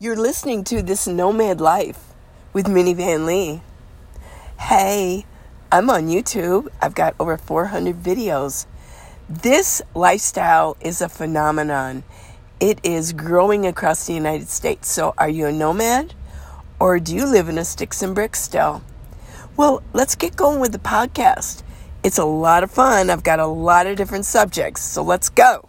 You're listening to This Nomad Life with Minnie Van Lee. Hey, I'm on YouTube. I've got over 400 videos. This lifestyle is a phenomenon. It is growing across the United States. So, are you a nomad or do you live in a sticks and bricks still? Well, let's get going with the podcast. It's a lot of fun. I've got a lot of different subjects. So, let's go.